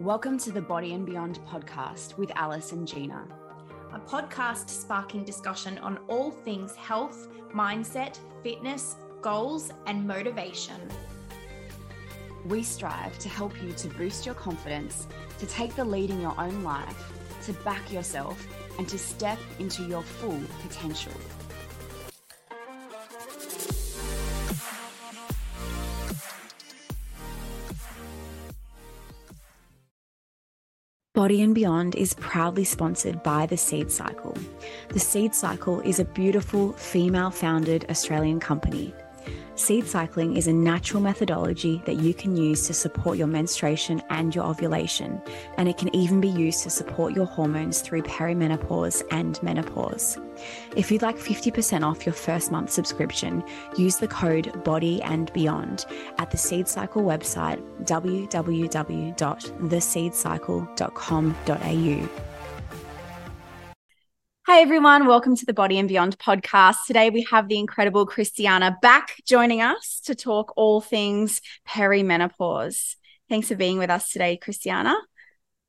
Welcome to the Body and Beyond podcast with Alice and Gina, a podcast sparking discussion on all things health, mindset, fitness, goals, and motivation. We strive to help you to boost your confidence, to take the lead in your own life, to back yourself, and to step into your full potential. Body and Beyond is proudly sponsored by The Seed Cycle. The Seed Cycle is a beautiful female founded Australian company Seed cycling is a natural methodology that you can use to support your menstruation and your ovulation, and it can even be used to support your hormones through perimenopause and menopause. If you'd like 50% off your first month subscription, use the code BODY and BEYOND at the Seed Cycle website www.theseedcycle.com.au. Hi, everyone. Welcome to the Body and Beyond podcast. Today, we have the incredible Christiana back joining us to talk all things perimenopause. Thanks for being with us today, Christiana.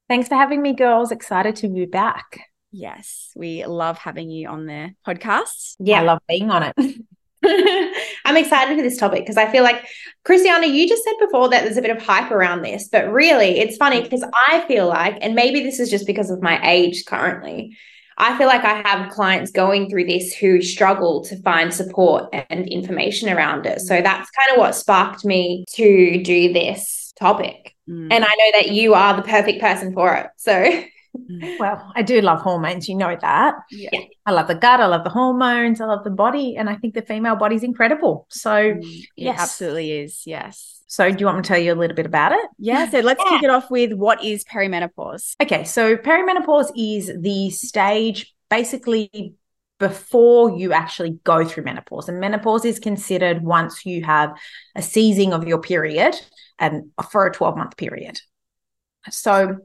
Thanks for having me, girls. Excited to be back. Yes, we love having you on the podcast. Yeah, I love being on it. I'm excited for this topic because I feel like, Christiana, you just said before that there's a bit of hype around this, but really it's funny because I feel like, and maybe this is just because of my age currently, I feel like I have clients going through this who struggle to find support and information around it. So that's kind of what sparked me to do this topic. Mm. And I know that you are the perfect person for it. So mm. well, I do love hormones. You know that. Yeah. I love the gut. I love the hormones. I love the body. And I think the female body is incredible. So, mm, yes. absolutely is. Yes. So, do you want me to tell you a little bit about it? Yeah. So, let's yeah. kick oh. it off with what is perimenopause? Okay. So, perimenopause is the stage basically before you actually go through menopause. And menopause is considered once you have a ceasing of your period and for a 12 month period. So,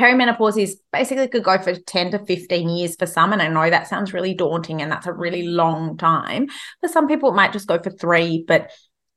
perimenopause is basically could go for 10 to 15 years for some and i know that sounds really daunting and that's a really long time for some people it might just go for three but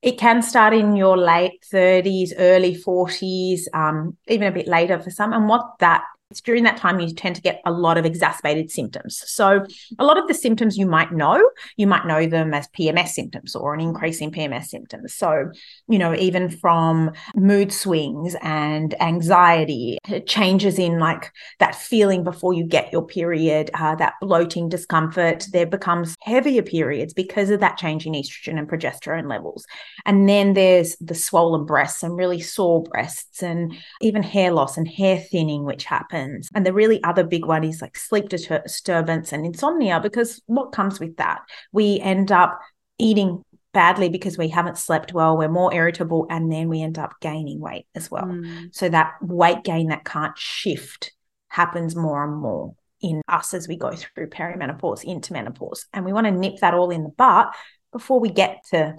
it can start in your late 30s, early 40s, um, even a bit later for some. And what that it's during that time you tend to get a lot of exacerbated symptoms. So, a lot of the symptoms you might know, you might know them as PMS symptoms or an increase in PMS symptoms. So, you know, even from mood swings and anxiety, changes in like that feeling before you get your period, uh, that bloating discomfort, there becomes heavier periods because of that change in estrogen and progesterone levels. And then there's the swollen breasts and really sore breasts and even hair loss and hair thinning, which happens happens. And the really other big one is like sleep disturbance and insomnia, because what comes with that? We end up eating badly because we haven't slept well, we're more irritable, and then we end up gaining weight as well. Mm. So that weight gain that can't shift happens more and more in us as we go through perimenopause into menopause. And we want to nip that all in the butt before we get to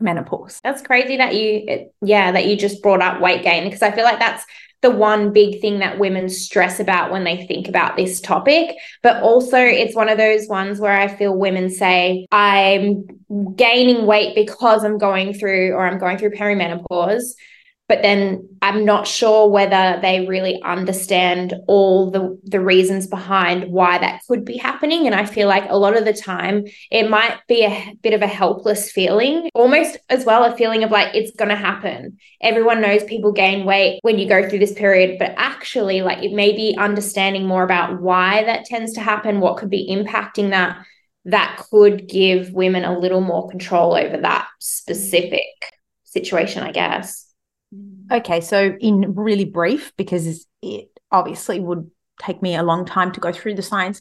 menopause. That's crazy that you, yeah, that you just brought up weight gain because I feel like that's the one big thing that women stress about when they think about this topic. But also, it's one of those ones where I feel women say, I'm gaining weight because I'm going through or I'm going through perimenopause but then I'm not sure whether they really understand all the the reasons behind why that could be happening. And I feel like a lot of the time it might be a bit of a helpless feeling almost as well a feeling of like it's going to happen. Everyone knows people gain weight when you go through this period but actually like it may be understanding more about why that tends to happen what could be impacting that that could give women a little more control over that specific situation I guess Okay, so in really brief, because it obviously would take me a long time to go through the science,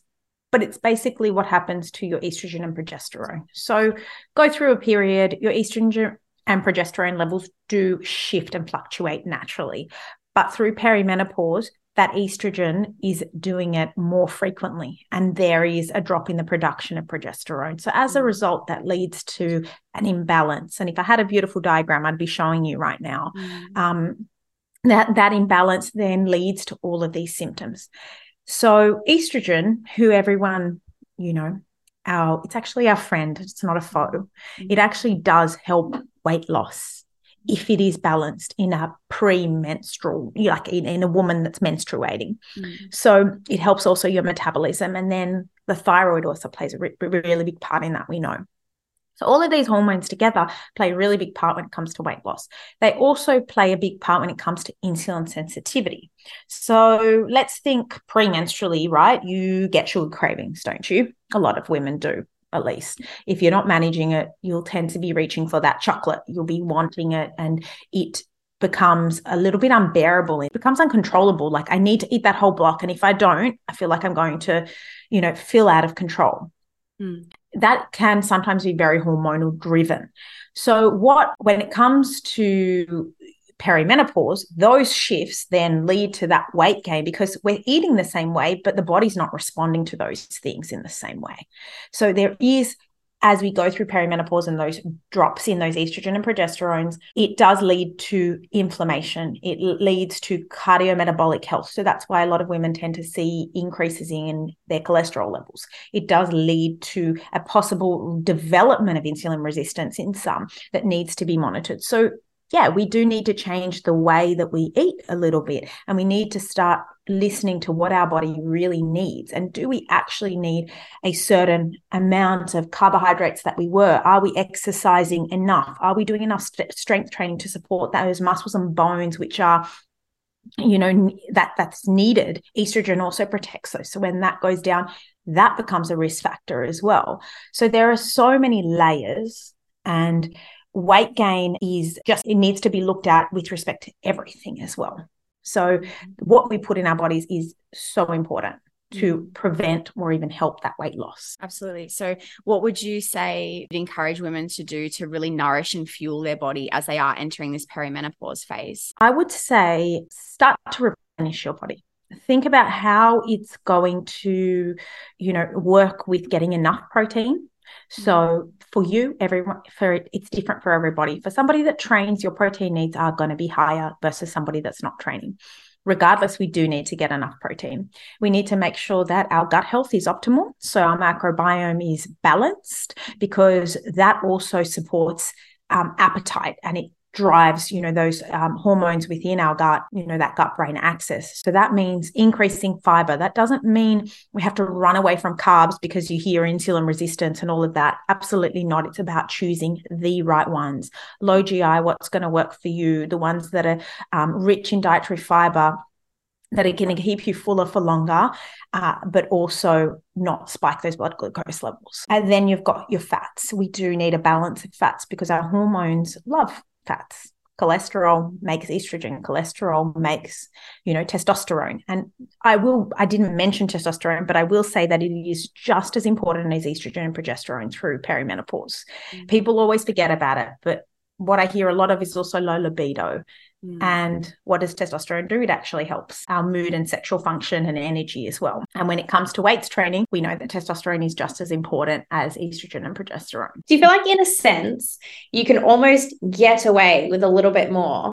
but it's basically what happens to your estrogen and progesterone. So, go through a period, your estrogen and progesterone levels do shift and fluctuate naturally. But through perimenopause, that estrogen is doing it more frequently and there is a drop in the production of progesterone so as a mm. result that leads to an imbalance and if i had a beautiful diagram i'd be showing you right now mm. um, that that imbalance then leads to all of these symptoms so estrogen who everyone you know our it's actually our friend it's not a foe mm. it actually does help weight loss if it is balanced in a pre-menstrual like in, in a woman that's menstruating mm. so it helps also your metabolism and then the thyroid also plays a re- really big part in that we know so all of these hormones together play a really big part when it comes to weight loss. They also play a big part when it comes to insulin sensitivity. So let's think premenstrually, right? You get sugar cravings, don't you? A lot of women do at least. If you're not managing it, you'll tend to be reaching for that chocolate. You'll be wanting it and it becomes a little bit unbearable. It becomes uncontrollable. Like I need to eat that whole block. And if I don't, I feel like I'm going to, you know, feel out of control. Mm. That can sometimes be very hormonal driven. So, what, when it comes to perimenopause, those shifts then lead to that weight gain because we're eating the same way, but the body's not responding to those things in the same way. So there is as we go through perimenopause and those drops in those estrogen and progesterones, it does lead to inflammation. It leads to cardiometabolic health. So that's why a lot of women tend to see increases in their cholesterol levels. It does lead to a possible development of insulin resistance in some that needs to be monitored. So yeah, we do need to change the way that we eat a little bit and we need to start listening to what our body really needs. And do we actually need a certain amount of carbohydrates that we were? Are we exercising enough? Are we doing enough st- strength training to support those muscles and bones, which are you know that that's needed estrogen also protects those so when that goes down that becomes a risk factor as well so there are so many layers and weight gain is just, it needs to be looked at with respect to everything as well. So, mm-hmm. what we put in our bodies is so important to mm-hmm. prevent or even help that weight loss. Absolutely. So, what would you say would encourage women to do to really nourish and fuel their body as they are entering this perimenopause phase? I would say start to replenish your body. Think about how it's going to, you know, work with getting enough protein so for you, everyone for it's different for everybody. For somebody that trains, your protein needs are going to be higher versus somebody that's not training. Regardless, we do need to get enough protein. We need to make sure that our gut health is optimal. So our microbiome is balanced because that also supports um, appetite and it drives you know those um, hormones within our gut you know that gut brain axis. So that means increasing fiber. That doesn't mean we have to run away from carbs because you hear insulin resistance and all of that. Absolutely not. It's about choosing the right ones. Low gi what's going to work for you? The ones that are um, rich in dietary fiber that are going to keep you fuller for longer, uh, but also not spike those blood glucose levels. And then you've got your fats. We do need a balance of fats because our hormones love fats. Cholesterol makes estrogen. Cholesterol makes you know testosterone. And i will i didn't mention testosterone but i will say that it is just as important as estrogen and progesterone through perimenopause. Mm-hmm. people always forget about it but what i hear a lot of is also low libido Mm. And what does testosterone do? It actually helps our mood and sexual function and energy as well. And when it comes to weights training, we know that testosterone is just as important as estrogen and progesterone. Do you feel like, in a sense, you can almost get away with a little bit more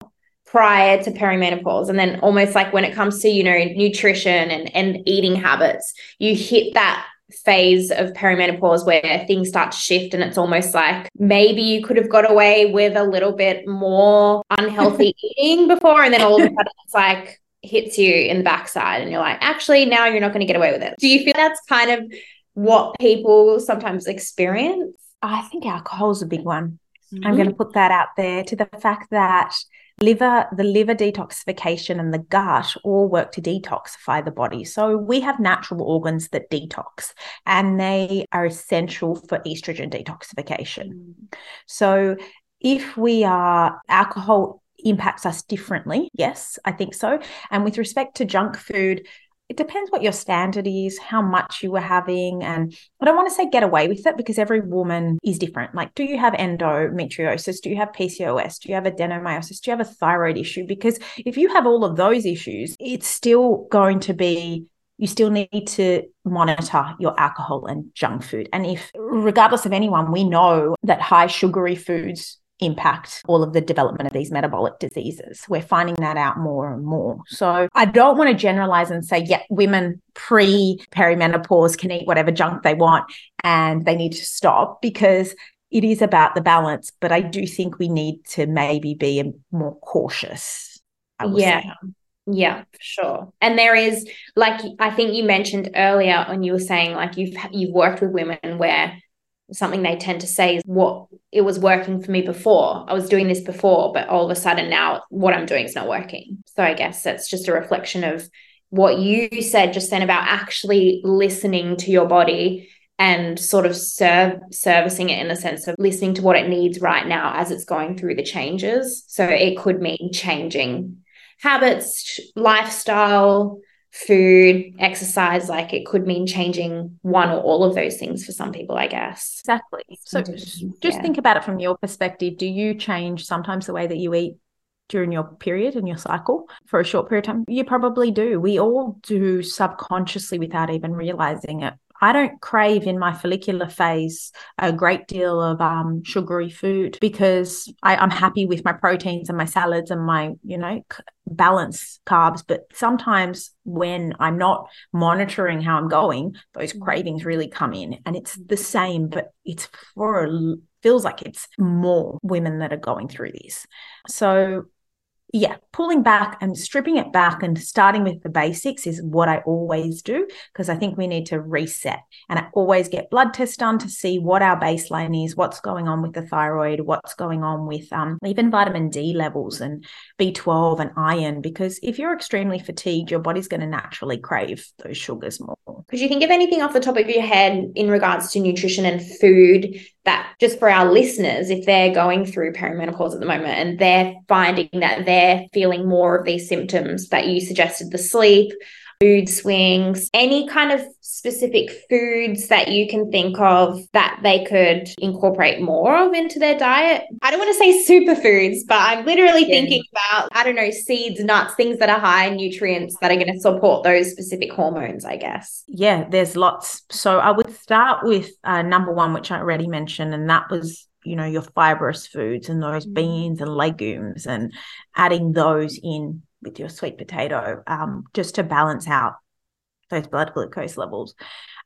prior to perimenopause and then almost like when it comes to you know nutrition and and eating habits you hit that phase of perimenopause where things start to shift and it's almost like maybe you could have got away with a little bit more unhealthy eating before and then all of a sudden it's like hits you in the backside and you're like actually now you're not going to get away with it. Do you feel that's kind of what people sometimes experience? I think alcohol is a big one. Mm-hmm. i'm going to put that out there to the fact that liver the liver detoxification and the gut all work to detoxify the body. So we have natural organs that detox and they are essential for estrogen detoxification. Mm. so if we are alcohol impacts us differently yes i think so. And with respect to junk food it depends what your standard is, how much you were having. And I don't want to say get away with it because every woman is different. Like, do you have endometriosis? Do you have PCOS? Do you have adenomyosis? Do you have a thyroid issue? Because if you have all of those issues, it's still going to be you still need to monitor your alcohol and junk food. And if, regardless of anyone, we know that high sugary foods impact all of the development of these metabolic diseases. We're finding that out more and more. So I don't want to generalize and say, yeah, women pre perimenopause can eat whatever junk they want and they need to stop because it is about the balance, but I do think we need to maybe be more cautious. yeah. Say. Yeah, for sure. And there is like I think you mentioned earlier when you were saying like you've you've worked with women where something they tend to say is what it was working for me before. I was doing this before, but all of a sudden now what I'm doing is not working. So I guess that's just a reflection of what you said just then about actually listening to your body and sort of serve, servicing it in the sense of listening to what it needs right now as it's going through the changes. So it could mean changing habits, lifestyle, food, exercise. Like it could mean changing one or all of those things for some people, I guess. Exactly. So just yeah. think about it from your perspective. Do you change sometimes the way that you eat? During your period and your cycle for a short period of time, you probably do. We all do subconsciously without even realizing it. I don't crave in my follicular phase a great deal of um, sugary food because I, I'm happy with my proteins and my salads and my, you know, c- balance carbs. But sometimes when I'm not monitoring how I'm going, those mm. cravings really come in. And it's the same, but it's for a feels like it's more women that are going through this. So yeah, pulling back and stripping it back and starting with the basics is what I always do because I think we need to reset. And I always get blood tests done to see what our baseline is, what's going on with the thyroid, what's going on with um, even vitamin D levels and B12 and iron. Because if you're extremely fatigued, your body's going to naturally crave those sugars more. Could you think of anything off the top of your head in regards to nutrition and food that just for our listeners, if they're going through perimenopause at the moment and they're finding that they're feeling more of these symptoms that you suggested, the sleep, mood swings, any kind of specific foods that you can think of that they could incorporate more of into their diet? I don't want to say superfoods, but I'm literally yeah. thinking about, I don't know, seeds, nuts, things that are high in nutrients that are going to support those specific hormones, I guess. Yeah, there's lots. So I would start with uh, number one, which I already mentioned, and that was you know your fibrous foods and those mm. beans and legumes and adding those in with your sweet potato um, just to balance out those blood glucose levels.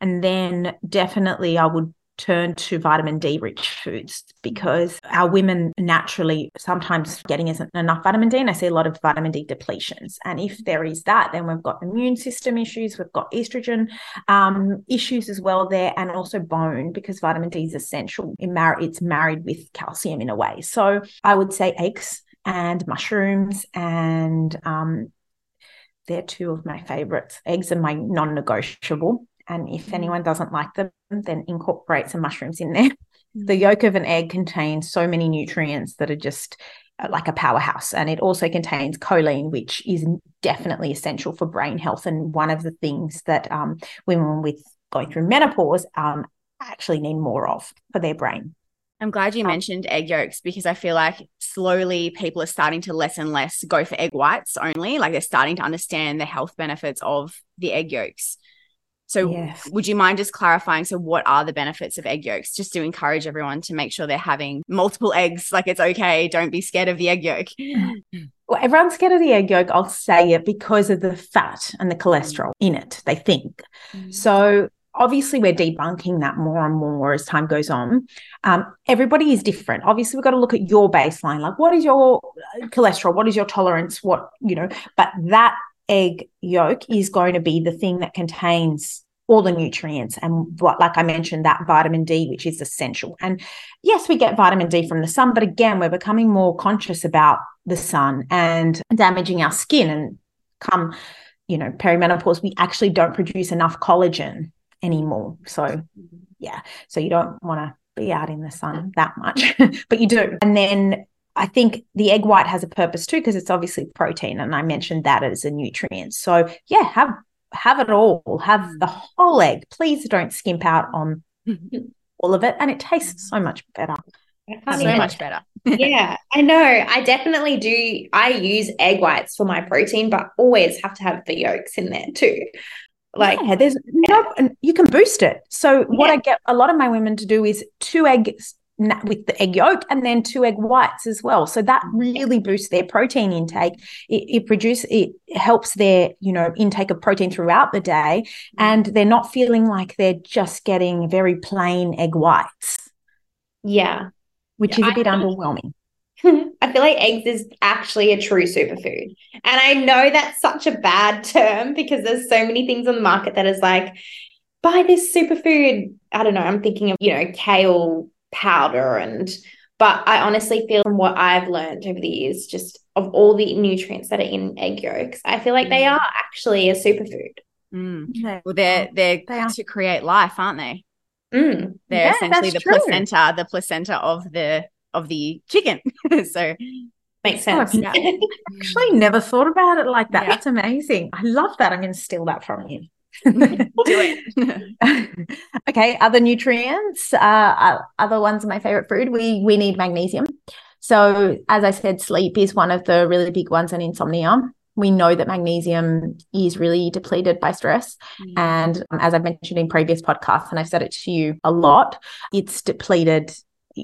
And then definitely I would turn to vitamin D rich foods because our women naturally sometimes getting isn't enough vitamin D and I see a lot of vitamin D depletions. And if there is that then we've got immune system issues we've got estrogen um, issues as well there and also bone because vitamin D is essential. In mar- it's married with calcium in a way. So I would say eggs and mushrooms and um, they're two of my favorites. Eggs are my non-negotiable. And if mm. anyone doesn't like them, then incorporate some mushrooms in there. Mm. The yolk of an egg contains so many nutrients that are just uh, like a powerhouse. And it also contains choline, which is definitely essential for brain health. And one of the things that um, women with going through menopause um, actually need more of for their brain. I'm glad you oh. mentioned egg yolks because I feel like slowly people are starting to less and less go for egg whites only. Like they're starting to understand the health benefits of the egg yolks. So, yes. would you mind just clarifying? So, what are the benefits of egg yolks? Just to encourage everyone to make sure they're having multiple eggs. Like it's okay. Don't be scared of the egg yolk. Well, everyone's scared of the egg yolk. I'll say it because of the fat and the cholesterol in it, they think. Mm. So, obviously we're debunking that more and more as time goes on. Um, everybody is different. Obviously we've got to look at your baseline. Like what is your cholesterol? What is your tolerance? What you know but that egg yolk is going to be the thing that contains all the nutrients and what like i mentioned that vitamin d which is essential. And yes we get vitamin d from the sun but again we're becoming more conscious about the sun and damaging our skin. And come you know perimenopause we actually don't produce enough collagen anymore. So, mm-hmm. yeah, so you don't want to be out in the sun that much, but you do. And then I think the egg white has a purpose too because it's obviously protein, and I mentioned that as a nutrient. So, yeah, have have it all. Have the mm-hmm. whole egg. Please don't skimp out on mm-hmm. all of it, and it tastes so much better. so much better. yeah, I know. I definitely do. I use egg whites for my protein, but always have to have the yolks in there too. Like yeah, there's no, you can boost it. So yeah. what I get a lot of my women to do is two eggs with the egg yolk and then two egg whites as well. So that really boosts their protein intake. It, it produces it helps their you know intake of protein throughout the day, mm. and they're not feeling like they're just getting very plain egg whites. Yeah. Which is a bit underwhelming. I feel like eggs is actually a true superfood. And I know that's such a bad term because there's so many things on the market that is like, buy this superfood. I don't know. I'm thinking of, you know, kale powder and but I honestly feel from what I've learned over the years, just of all the nutrients that are in egg yolks, I feel like they mm. are actually a superfood. Mm. Well, they're they're they to create life, aren't they? Mm. They're yeah, essentially the true. placenta, the placenta of the of the chicken. so makes sense. Oh, yeah. actually never thought about it like that. Yeah. That's amazing. I love that. I'm going to steal that from you. Do it. okay, other nutrients, uh, uh, other ones my favorite food. We we need magnesium. So as I said, sleep is one of the really big ones, and insomnia. We know that magnesium is really depleted by stress. Mm. And um, as I've mentioned in previous podcasts, and I've said it to you a lot, it's depleted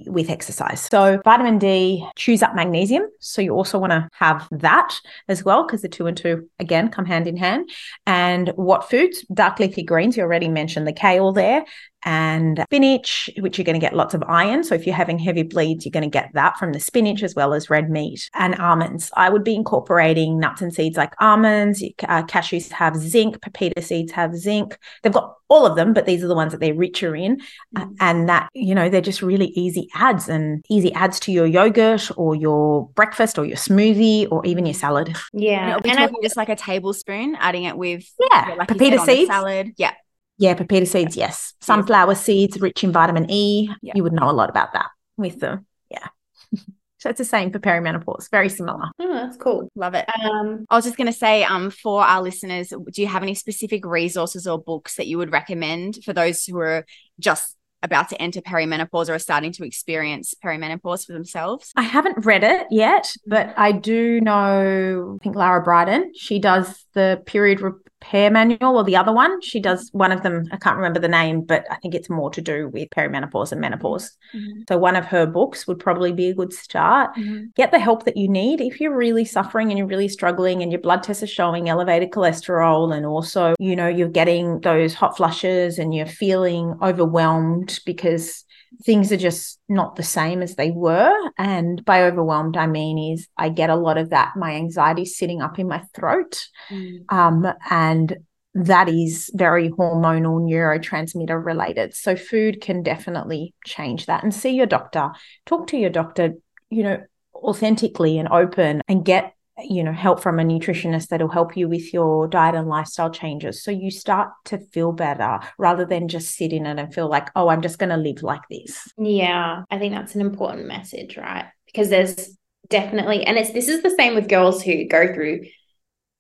with exercise. So vitamin D chews up magnesium. So you also want to have that as well, because the two and two again come hand in hand. And what foods? Dark leafy greens. You already mentioned the kale there and spinach, which you're going to get lots of iron. So if you're having heavy bleeds, you're going to get that from the spinach as well as red meat and almonds. I would be incorporating nuts and seeds like almonds. Uh, cashews have zinc. Pepita seeds have zinc. They've got all of them, but these are the ones that they're richer in. Uh, mm. and that, you know, they're just really easy adds and easy adds to your yogurt or your breakfast or your smoothie or even your salad. Yeah. And, and just like a tablespoon, adding it with yeah, like pepita seeds. salad. Yeah. Yeah, pepita seeds, yes. Sunflower seeds rich in vitamin E. Yeah. You would know a lot about that with them. Yeah. so it's the same for perimenopause, very similar. Oh, that's cool. Love it. Um, I was just going to say, um, for our listeners, do you have any specific resources or books that you would recommend for those who are just about to enter perimenopause or are starting to experience perimenopause for themselves? I haven't read it yet, but I do know, I think Lara Briden, she does the period repair manual or the other one. She does one of them, I can't remember the name, but I think it's more to do with perimenopause and menopause. Mm-hmm. So one of her books would probably be a good start. Mm-hmm. Get the help that you need. If you're really suffering and you're really struggling and your blood tests are showing elevated cholesterol and also, you know, you're getting those hot flushes and you're feeling overwhelmed because things are just not the same as they were. And by overwhelmed, I mean is I get a lot of that. My anxiety sitting up in my throat. Mm. Um, and that is very hormonal neurotransmitter related. So food can definitely change that. And see your doctor, talk to your doctor, you know, authentically and open and get you know help from a nutritionist that'll help you with your diet and lifestyle changes. So you start to feel better rather than just sit in it and feel like oh i'm just going to live like this. Yeah i think that's an important message right? Because there's definitely and it's this is the same with girls who go through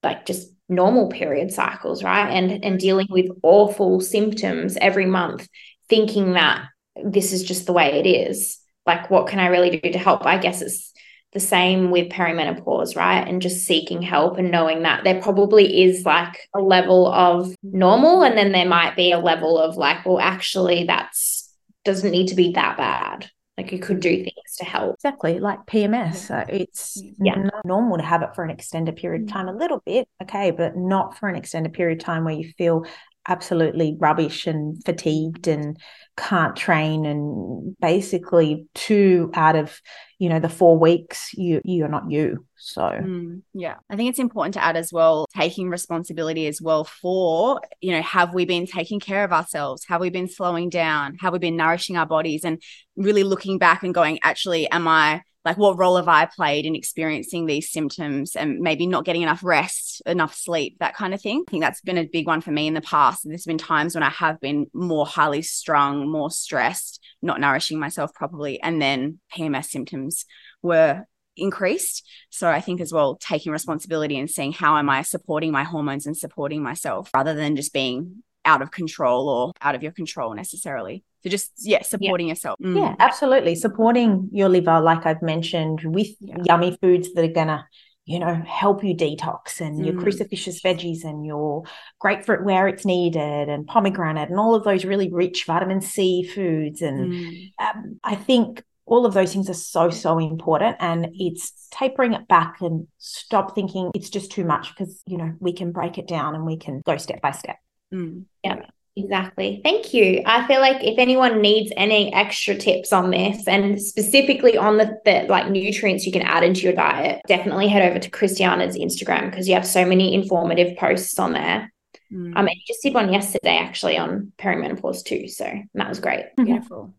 like just normal period cycles right? And and dealing with awful symptoms every month thinking that this is just the way it is. Like what can i really do to help? I guess it's the same with perimenopause, right? And just seeking help and knowing that there probably is like a level of normal, and then there might be a level of like, well, actually, that's doesn't need to be that bad. Like you could do things to help. Exactly, like PMS. It's yeah. normal to have it for an extended period of mm. time, a little bit, okay, but not for an extended period of time where you feel absolutely rubbish and fatigued and can't train. And basically two out of you know the four weeks you you're not you. So mm, yeah. I think it's important to add as well taking responsibility as well for you know have we been taking care of ourselves? Have we been slowing down? Have we been nourishing our bodies? And really looking back and going actually am i like what role have I played in experiencing these symptoms and maybe not getting enough rest, enough sleep, that kind of thing. I think that's been a big one for me in the past. There's been times when I have been more highly strung, more stressed, not nourishing myself properly, and then PMS symptoms were increased. So I think as well taking responsibility and seeing how am I supporting my hormones and supporting myself rather than just being out of control or out of your control necessarily. So just yeah, supporting yeah. yourself. Mm. Yeah, absolutely. Supporting your liver, like I've mentioned, with yeah. yummy foods that are gonna, you know, help you detox and mm. your cruciferous veggies and your grapefruit where it's needed and pomegranate and all of those really rich vitamin C foods. And mm. um, I think all of those things are so so important and it's tapering it back and stop thinking it's just too much because you know we can break it down and we can go step by step mm. yeah Exactly. Thank you. I feel like if anyone needs any extra tips on this and specifically on the, the like nutrients you can add into your diet, definitely head over to Christiana's Instagram because you have so many informative posts on there. Mm. Um, you just did one yesterday actually on perimenopause too. So that was great. Beautiful.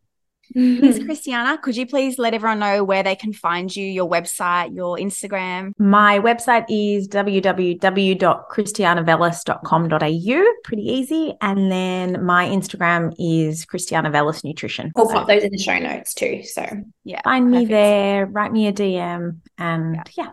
Miss mm-hmm. Christiana, could you please let everyone know where they can find you, your website, your Instagram? My website is www.christianavelis.com.au. Pretty easy. And then my Instagram is Christiana Velis Nutrition. We'll so, pop those in the show notes too. So yeah, find perfect. me there, write me a DM, and yeah. yeah.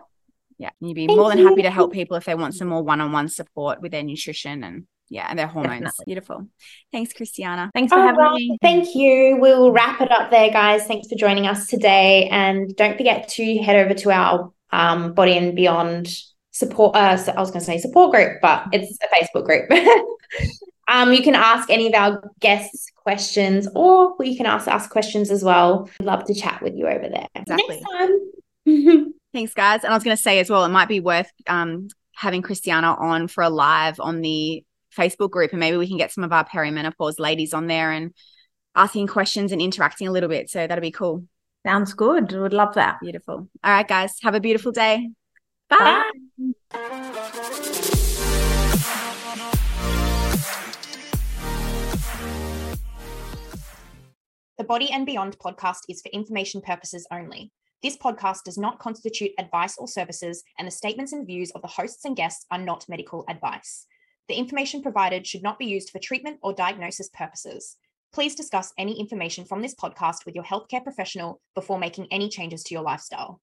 Yeah, you'd be Thank more than you. happy to help people if they want some more one-on-one support with their nutrition and yeah, and their hormones. Definitely. Beautiful. Thanks, Christiana. Thanks for having me. Thank you. We'll wrap it up there, guys. Thanks for joining us today. And don't forget to head over to our um, Body and Beyond support. Uh, I was going to say support group, but it's a Facebook group. um, you can ask any of our guests questions, or you can ask us questions as well. We'd love to chat with you over there. Exactly. Next time. Thanks, guys. And I was going to say as well, it might be worth um, having Christiana on for a live on the Facebook group and maybe we can get some of our perimenopause ladies on there and asking questions and interacting a little bit. So that'd be cool. Sounds good. Would love that. Beautiful. All right, guys. Have a beautiful day. Bye. Bye. The Body and Beyond podcast is for information purposes only. This podcast does not constitute advice or services, and the statements and views of the hosts and guests are not medical advice. The information provided should not be used for treatment or diagnosis purposes. Please discuss any information from this podcast with your healthcare professional before making any changes to your lifestyle.